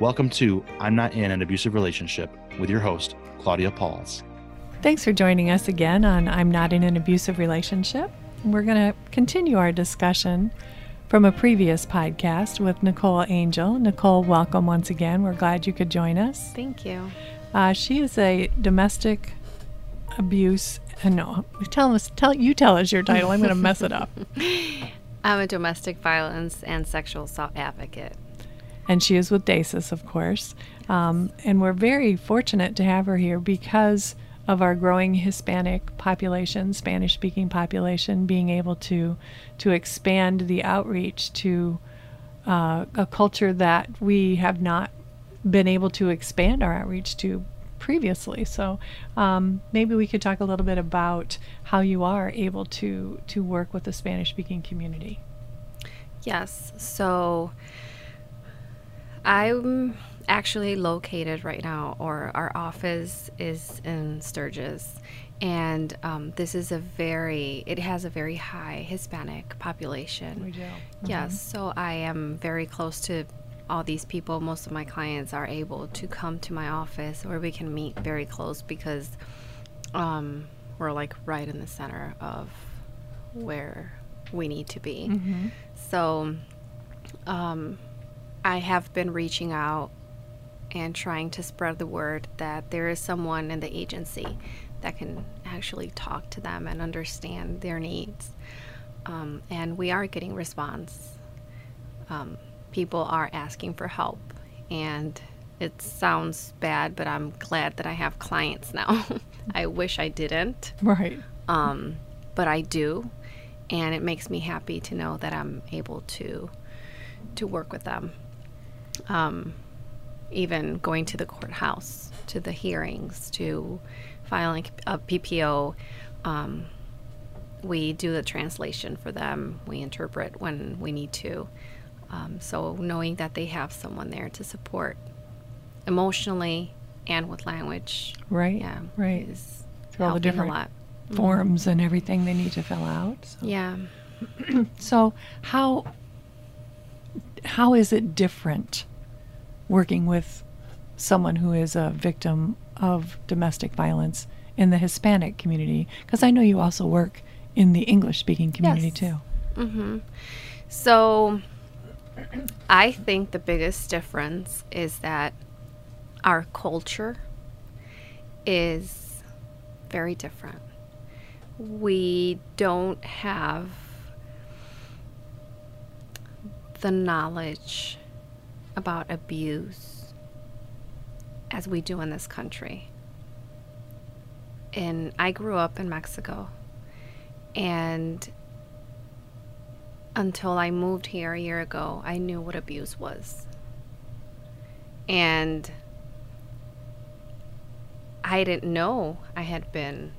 Welcome to I'm Not in an Abusive Relationship with your host, Claudia Pauls. Thanks for joining us again on I'm Not in an Abusive Relationship. We're going to continue our discussion from a previous podcast with Nicole Angel. Nicole, welcome once again. We're glad you could join us. Thank you. Uh, she is a domestic abuse. Uh, no, tell us. Tell you tell us your title. I'm going to mess it up. I'm a domestic violence and sexual assault advocate. And she is with DASAS, of course. Um, and we're very fortunate to have her here because of our growing Hispanic population, Spanish speaking population, being able to to expand the outreach to uh, a culture that we have not been able to expand our outreach to previously. So um, maybe we could talk a little bit about how you are able to to work with the Spanish speaking community. Yes. So I'm actually located right now, or our office is in Sturgis. And um, this is a very, it has a very high Hispanic population. We do. Mm-hmm. Yes. So I am very close to all these people. Most of my clients are able to come to my office where we can meet very close because um, we're like right in the center of where we need to be. Mm-hmm. So um, I have been reaching out and trying to spread the word that there is someone in the agency that can actually talk to them and understand their needs. Um, and we are getting response. Um, people are asking for help, and it sounds bad, but I'm glad that I have clients now. I wish I didn't, Right. um, but I do, and it makes me happy to know that I'm able to to work with them. Um, even going to the courthouse, to the hearings, to filing a PPO. Um, we do the translation for them. We interpret when we need to. Um, so knowing that they have someone there to support emotionally and with language, Right. yeah, Right. is Through all the different lot. forms and everything they need to fill out. So. Yeah. So how how is it different working with someone who is a victim of domestic violence in the Hispanic community? Because I know you also work in the English speaking community Yes. too. Mm-hmm. So I think the biggest difference is that our culture is very different. We don't have the knowledge about abuse as we do in this country. And I grew up in Mexico. And until I moved here a year ago, I knew what abuse was. And I didn't know I had been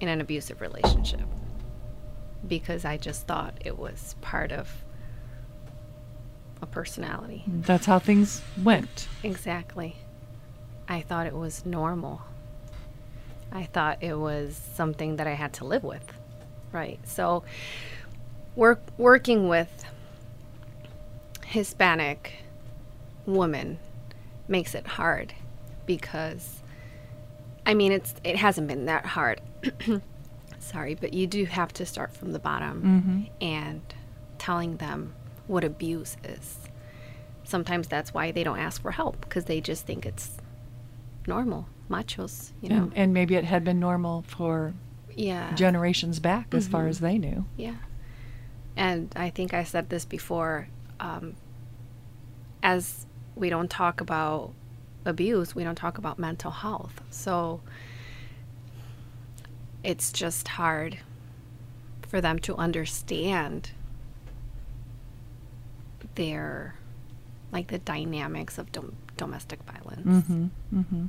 in an abusive relationship because I just thought it was part of personality. That's how things went. Exactly. I thought it was normal. I thought it was something that I had to live with. Right. So work working with Hispanic women makes it hard because I mean it's it hasn't been that hard. Sorry, but you do have to start from the bottom Mm-hmm. and telling them what abuse is. sometimes that's why they don't ask for help because they just think it's normal, machos, you know. And, and maybe it had been normal for yeah. generations back, as far Mhm. as they knew. Yeah. And I think I said this before. Um, as we don't talk about abuse, we don't talk about mental health. So it's just hard for them to understand their, like the dynamics of dom- domestic violence. Mm-hmm. Mm-hmm.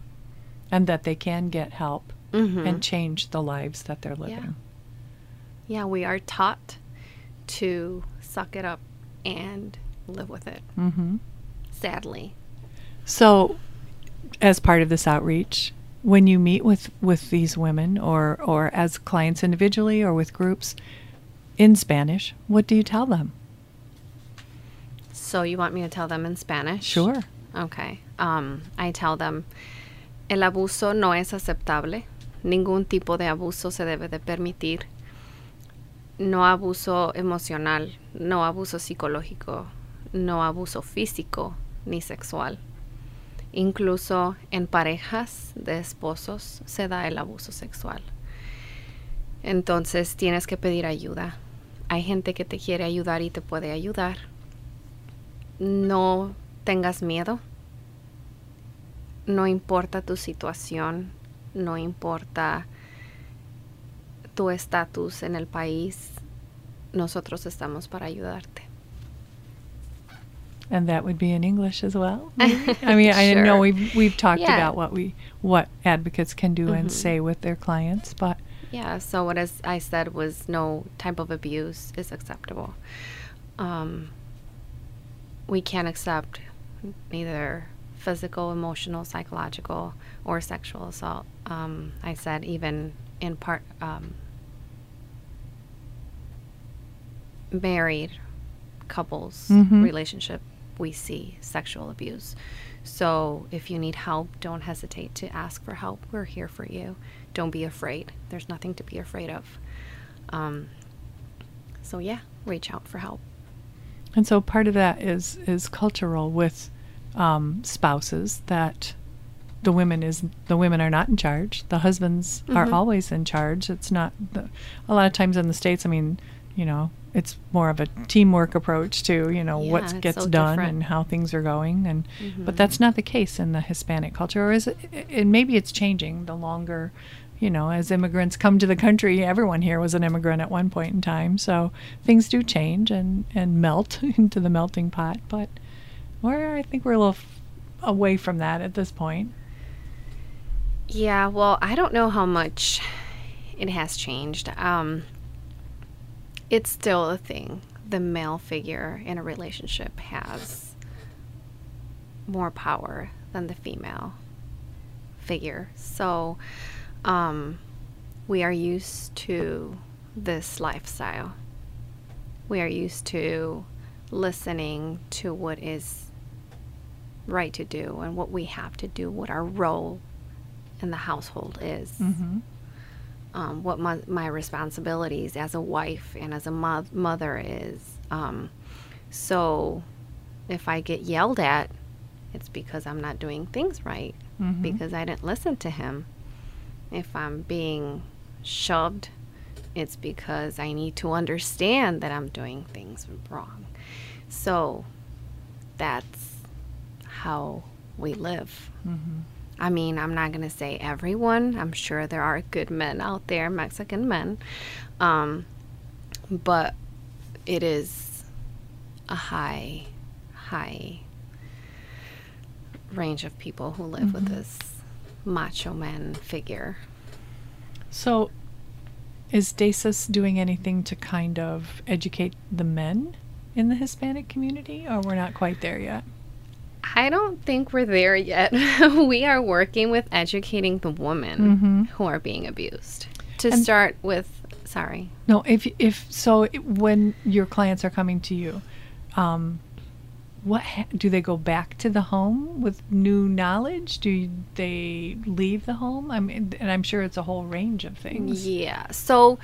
And that they can get help Mhm. and change the lives that they're living. Yeah, we are taught to suck it up and live with it, Mm-hmm. sadly. So, as part of this outreach, when you meet with with these women, or or as clients individually, or with groups in Spanish, what do you tell them? So you want me to tell them in Spanish? Sure. Okay. Um, I tell them, el abuso no es aceptable. Ningún tipo de abuso se debe de permitir. No abuso emocional, no abuso psicológico, no abuso físico ni sexual. Incluso en parejas de esposos se da el abuso sexual. Entonces tienes que pedir ayuda. Hay gente que te quiere ayudar y te puede ayudar. No tengas miedo. No importa tu situación, no importa tu estatus en el país, nosotros estamos para ayudarte. And that would be in English as well. I mean, I know we've we've talked Yeah. about what we what advocates can do and Mhm. say with their clients, but Yeah, so what I said was no type of abuse is acceptable. Um, we can't accept neither physical, emotional, psychological, or sexual assault. Um, I said even in part um, married couples Mhm. relationship, we see sexual abuse. So if you need help, don't hesitate to ask for help. We're here for you. Don't be afraid. There's nothing to be afraid of. Um, so yeah, reach out for help. And so part of that is is cultural with um, spouses that the women is the women are not in charge. The husbands are Mhm. always in charge. It's not the, a lot of times in the states. I mean, you know, it's more of a teamwork approach to you know Yeah, what gets so done different. and how things are going. And but Mhm. that's not the case in the Hispanic culture, or is it? And maybe it's changing the longer. You know, as immigrants come to the country, everyone here was an immigrant at one point in time. So things do change and, and melt into the melting pot. But we're, I think we're a little f- away from that at this point. Yeah, well, I don't know how much it has changed. Um, it's still a thing. The male figure in a relationship has more power than the female figure. So, um, we are used to this lifestyle. We are used to listening to what is right to do and what we have to do, what our role in the household is, Mm-hmm. um, what my, my responsibilities as a wife and as a mo- mother is. Um, so if I get yelled at, it's because I'm not doing things right, Mhm. because I didn't listen to him. If I'm being shoved, it's because I need to understand that I'm doing things wrong. So that's how we live. Mm-hmm. I mean, I'm not going to say everyone. I'm sure there are good men out there, Mexican men. Um, but it is a high, high range of people who live with Mhm. this macho man figure. So, is DASAS doing anything to kind of educate the men in the Hispanic community, or we're not quite there yet? I don't think we're there yet. we are working with educating the women Mhm. who are being abused. To And- start with, sorry. No, if if so, when your clients are coming to you, um, what ha- do they go back to the home with new knowledge? Do they leave the home? I mean, and I'm sure it's a whole range of things. Yeah. So,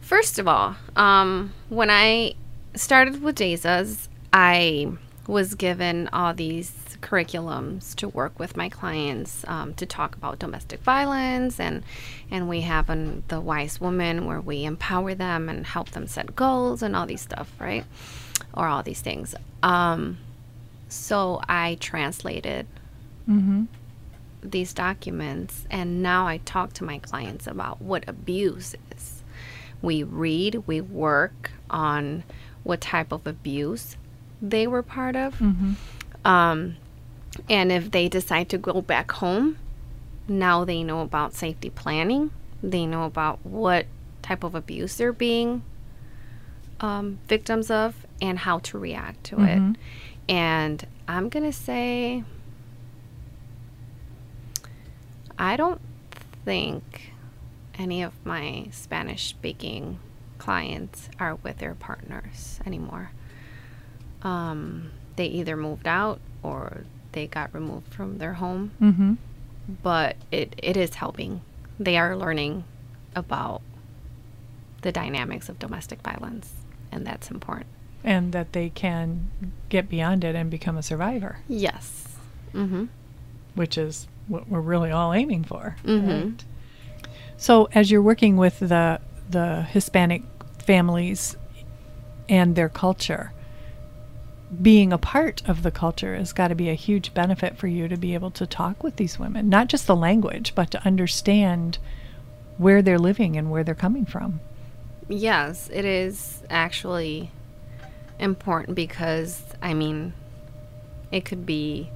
first of all, um, when I started with DASAS, I was given all these curriculums to work with my clients um, to talk about domestic violence and and we have an, the wise woman where we empower them and help them set goals and all these stuff right or all these things um, so i translated Mm-hmm. these documents and now I talk to my clients about what abuse is. We read, we work on what type of abuse they were part of. Mm-hmm. Um, and if they decide to go back home, now they know about safety planning. They know about what type of abuse they're being um, victims of and how to react to Mhm. it. And I'm going to say, I don't think any of my Spanish speaking clients are with their partners anymore. Um, they either moved out or they got removed from their home, Mm-hmm. but it, it is helping. They are learning about the dynamics of domestic violence, and that's important. And that they can get beyond it and become a survivor, Yes. Mm-hmm. which is what we're really all aiming for. Mhm. right? So, as you're working with the the Hispanic families and their culture, being a part of the culture has got to be a huge benefit for you to be able to talk with these women, not just the language, but to understand where they're living and where they're coming from. Yes, it is actually important because, I mean, it could be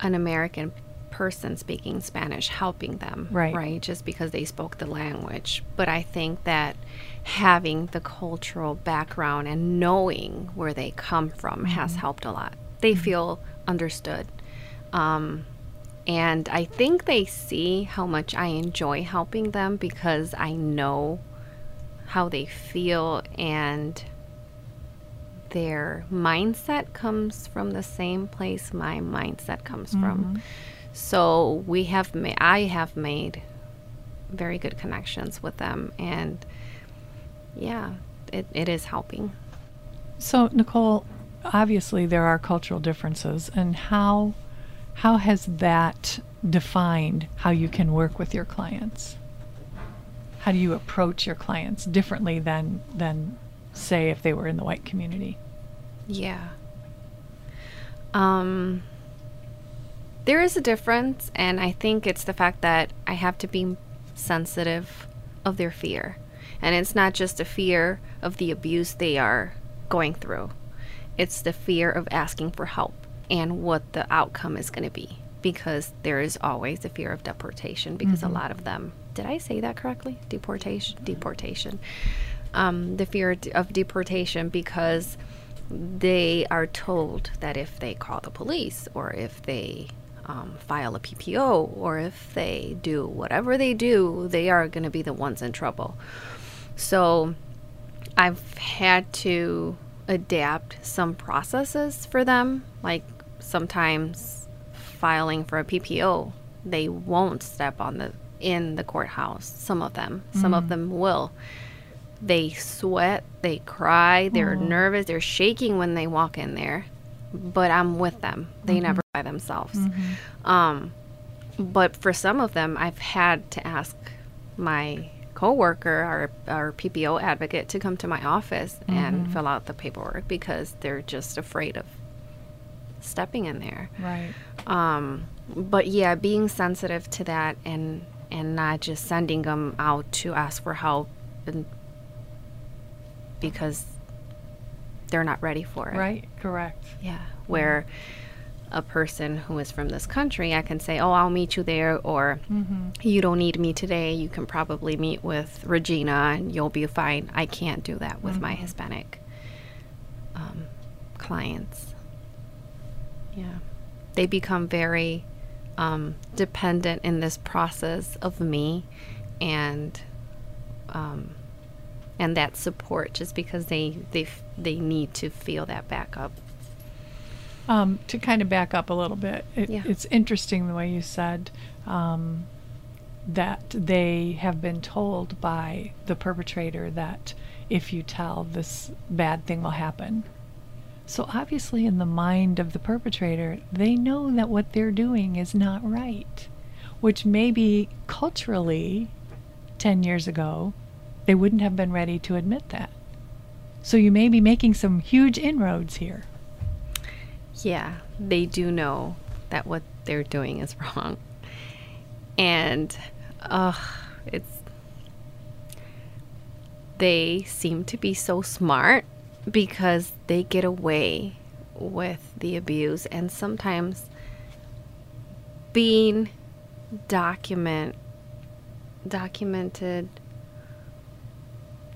an American person speaking Spanish helping them, Right. Right, just because they spoke the language. But I think that having the cultural background and knowing where they come from has helped a lot. They feel understood. Um, and I think they see how much I enjoy helping them because I know how they feel and their mindset comes from the same place my mindset comes from. Mm-hmm. So we have ma- I have made very good connections with them and yeah, it, it is helping. So, Nicole, obviously there are cultural differences, and how how has that defined how you can work with your clients? How do you approach your clients differently than than say if they were in the white community? Yeah. Um, there is a difference, and I think it's the fact that I have to be sensitive of their fear. And it's not just a fear of the abuse they are going through, it's the fear of asking for help and what the outcome is going to be. Because there is always the fear of deportation, because a lot of them, did I say that correctly? Deportation? Deportation. Um, the fear of deportation because they are told that if they call the police or if they um, file a PPO or if they do whatever they do, they are going to be the ones in trouble. So I've had to adapt some processes for them. Like sometimes filing for a PPO, they won't step on the in the courthouse. Some of them, some of mm. them will they sweat, they cry, they're mm. nervous, they're shaking when they walk in there. But I'm with them. They mm-hmm. never by themselves. Mm-hmm. Um, but for some of them, I've had to ask my coworker, our our PPO advocate, to come to my office and mm-hmm. fill out the paperwork because they're just afraid of stepping in there. Right. Um, but yeah, being sensitive to that and and not just sending them out to ask for help and because they're not ready for it. Right. Correct. Yeah. Where a person who is from this country, I can say, "Oh, I'll meet you there," or "You don't need me today. You can probably meet with Regina, and you'll be fine." I can't do that with my Hispanic um, clients. Yeah, they become very um, dependent in this process of me, and um, and that support, just because they they they need to feel that backup. Um, to kind of back up a little bit, it, Yeah. it's interesting the way you said um, that they have been told by the perpetrator that if you tell, this bad thing will happen. So, obviously, in the mind of the perpetrator, they know that what they're doing is not right, which maybe culturally, 10 years ago, they wouldn't have been ready to admit that. So, you may be making some huge inroads here. Yeah, they do know that what they're doing is wrong. And, uh, it's. They seem to be so smart because they get away with the abuse and sometimes being document documented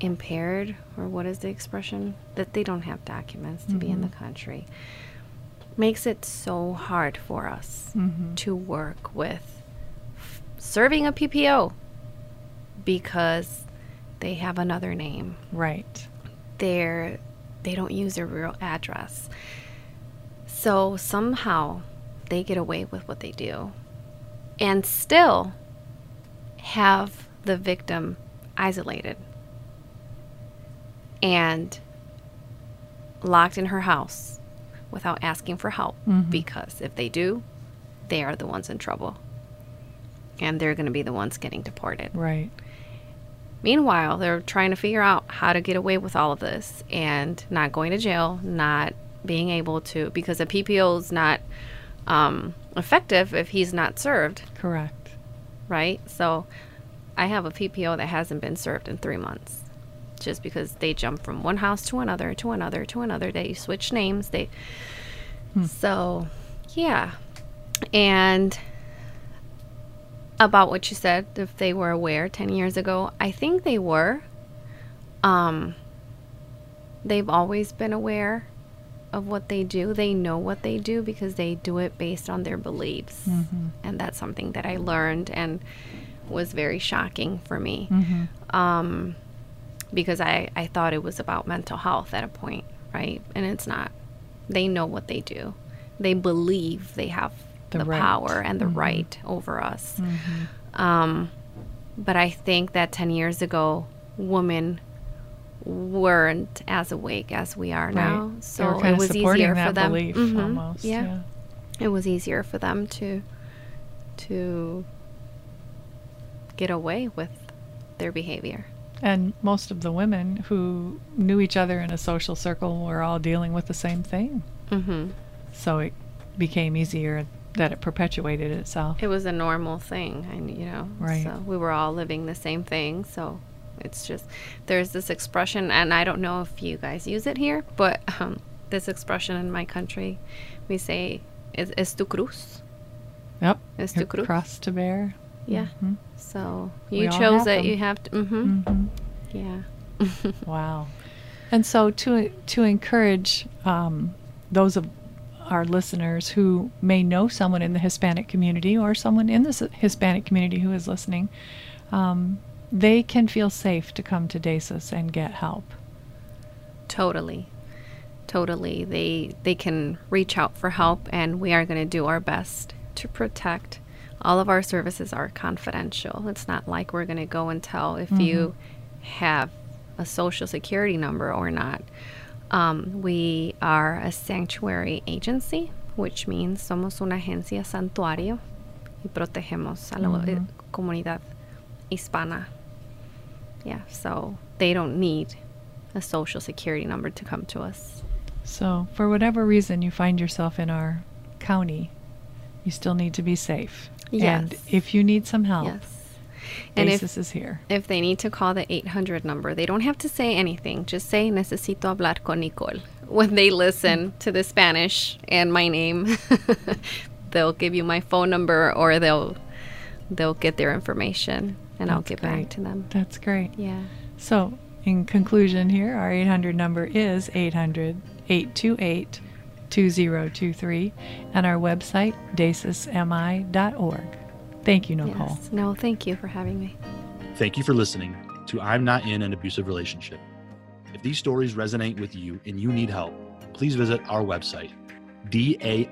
impaired or what is the expression? That they don't have documents to be in the mm-hmm. country makes it so hard for us mm-hmm. to work with f- serving a PPO because they have another name. Right. they're they don't use their real address. So somehow they get away with what they do and still have the victim isolated and locked in her house without asking for help mm-hmm. because if they do, they are the ones in trouble. And they're going to be the ones getting deported. Right. Meanwhile, they're trying to figure out how to get away with all of this and not going to jail, not being able to, because a PPO is not um, effective if he's not served, Correct. right? So I have a PPO that hasn't been served in three months just because they jump from one house to another, to another, to another. They switch names. They, so yeah. And about what you said, if they were aware 10 years ago, I think they were. Um, they've always been aware of what they do. They know what they do because they do it based on their beliefs. And that's something that I learned and was very shocking for me. Um, because I, I thought it was about mental health at a point, right? And it's not. They know what they do. They believe they have The the, right. power and the right over us. Um, but I think that 10 years ago, women weren't as awake as we are now. Right. they So it was supporting easier that for them. belief Mhm. almost. yeah. yeah. It was easier for them to to get away with their behavior. And most of the women who knew each other in a social circle were all dealing with the same thing. hmm So it became easier that it perpetuated itself. It was a normal thing, and you know, Right. so we were all living the same thing. So it's just there's this expression, and I don't know if you guys use it here, but um, this expression in my country, we say is es tu cruz. Yep. Es tu cruz. cross to bear. Yeah. Mhm. So you all chose it. them. You have to. hmm Mhm. Yeah. Wow. And so to to encourage um, those of our listeners who may know someone in the Hispanic community or someone in the Hispanic community who is listening, um, they can feel safe to come to DASAS and get help. Totally. Totally. They they can reach out for help and we are going to do our best to protect. All of our services are confidential. It's not like we're going to go and tell if you have a social security number or not. Um, we are a sanctuary agency, which means somos una agencia santuario y protegemos a la eh, comunidad hispana. Yeah, so they don't need a social security number to come to us. So, for whatever reason you find yourself in our county, you still need to be safe. And if you need some help, Yes. And if, is here. if they need to call the 800 number, they don't have to say anything. Just say, necesito hablar con Nicole. When they listen to the Spanish and my name, they'll give you my phone number or they'll they'll get their information and I'll get great. back to them. That's great. Yeah. So, in conclusion, here, our 800 number is 800 828 2023, and our website, dasasmi.org. Thank you, Nicole. Yes. No, thank you for having me. Thank you for listening to I'm Not in an Abusive Relationship. If these stories resonate with you and you need help, please visit our website, dasasmi.org.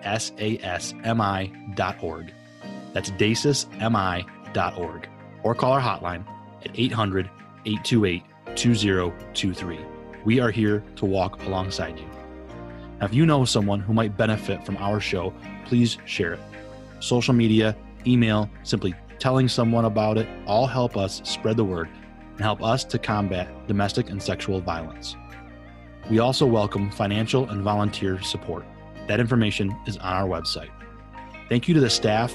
That's dasasmi.org. Or call our hotline at 800 828 2023. We are here to walk alongside you. Now, if you know someone who might benefit from our show, please share it. Social media, email, simply telling someone about it all help us spread the word and help us to combat domestic and sexual violence. We also welcome financial and volunteer support. That information is on our website. Thank you to the staff,